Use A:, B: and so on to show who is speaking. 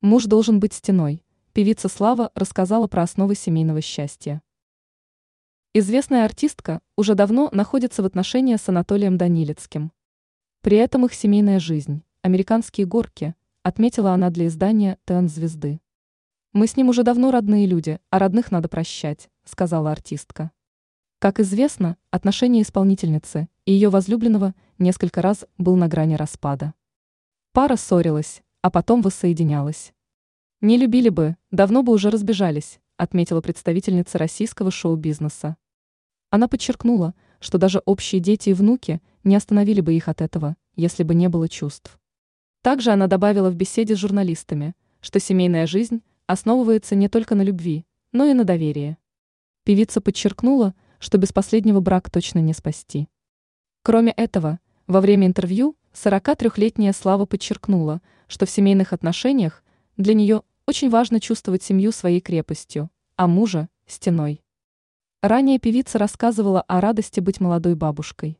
A: Муж должен быть стеной. Певица Слава рассказала про основы семейного счастья. Известная артистка уже давно находится в отношениях с Анатолием Данилецким. При этом их семейная жизнь, американские горки, отметила она для издания ТН Звезды. «Мы с ним уже давно родные люди, а родных надо прощать», сказала артистка. Как известно, отношения исполнительницы и ее возлюбленного несколько раз был на грани распада. Пара ссорилась, а потом воссоединялась. Не любили бы, давно бы уже разбежались, отметила представительница российского шоу-бизнеса. Она подчеркнула, что даже общие дети и внуки не остановили бы их от этого, если бы не было чувств. Также она добавила в беседе с журналистами, что семейная жизнь основывается не только на любви, но и на доверии. Певица подчеркнула, что без последнего брак точно не спасти. Кроме этого, во время интервью 43-летняя Слава подчеркнула, что в семейных отношениях для нее очень важно чувствовать семью своей крепостью, а мужа – стеной. Ранее певица рассказывала о радости быть молодой бабушкой.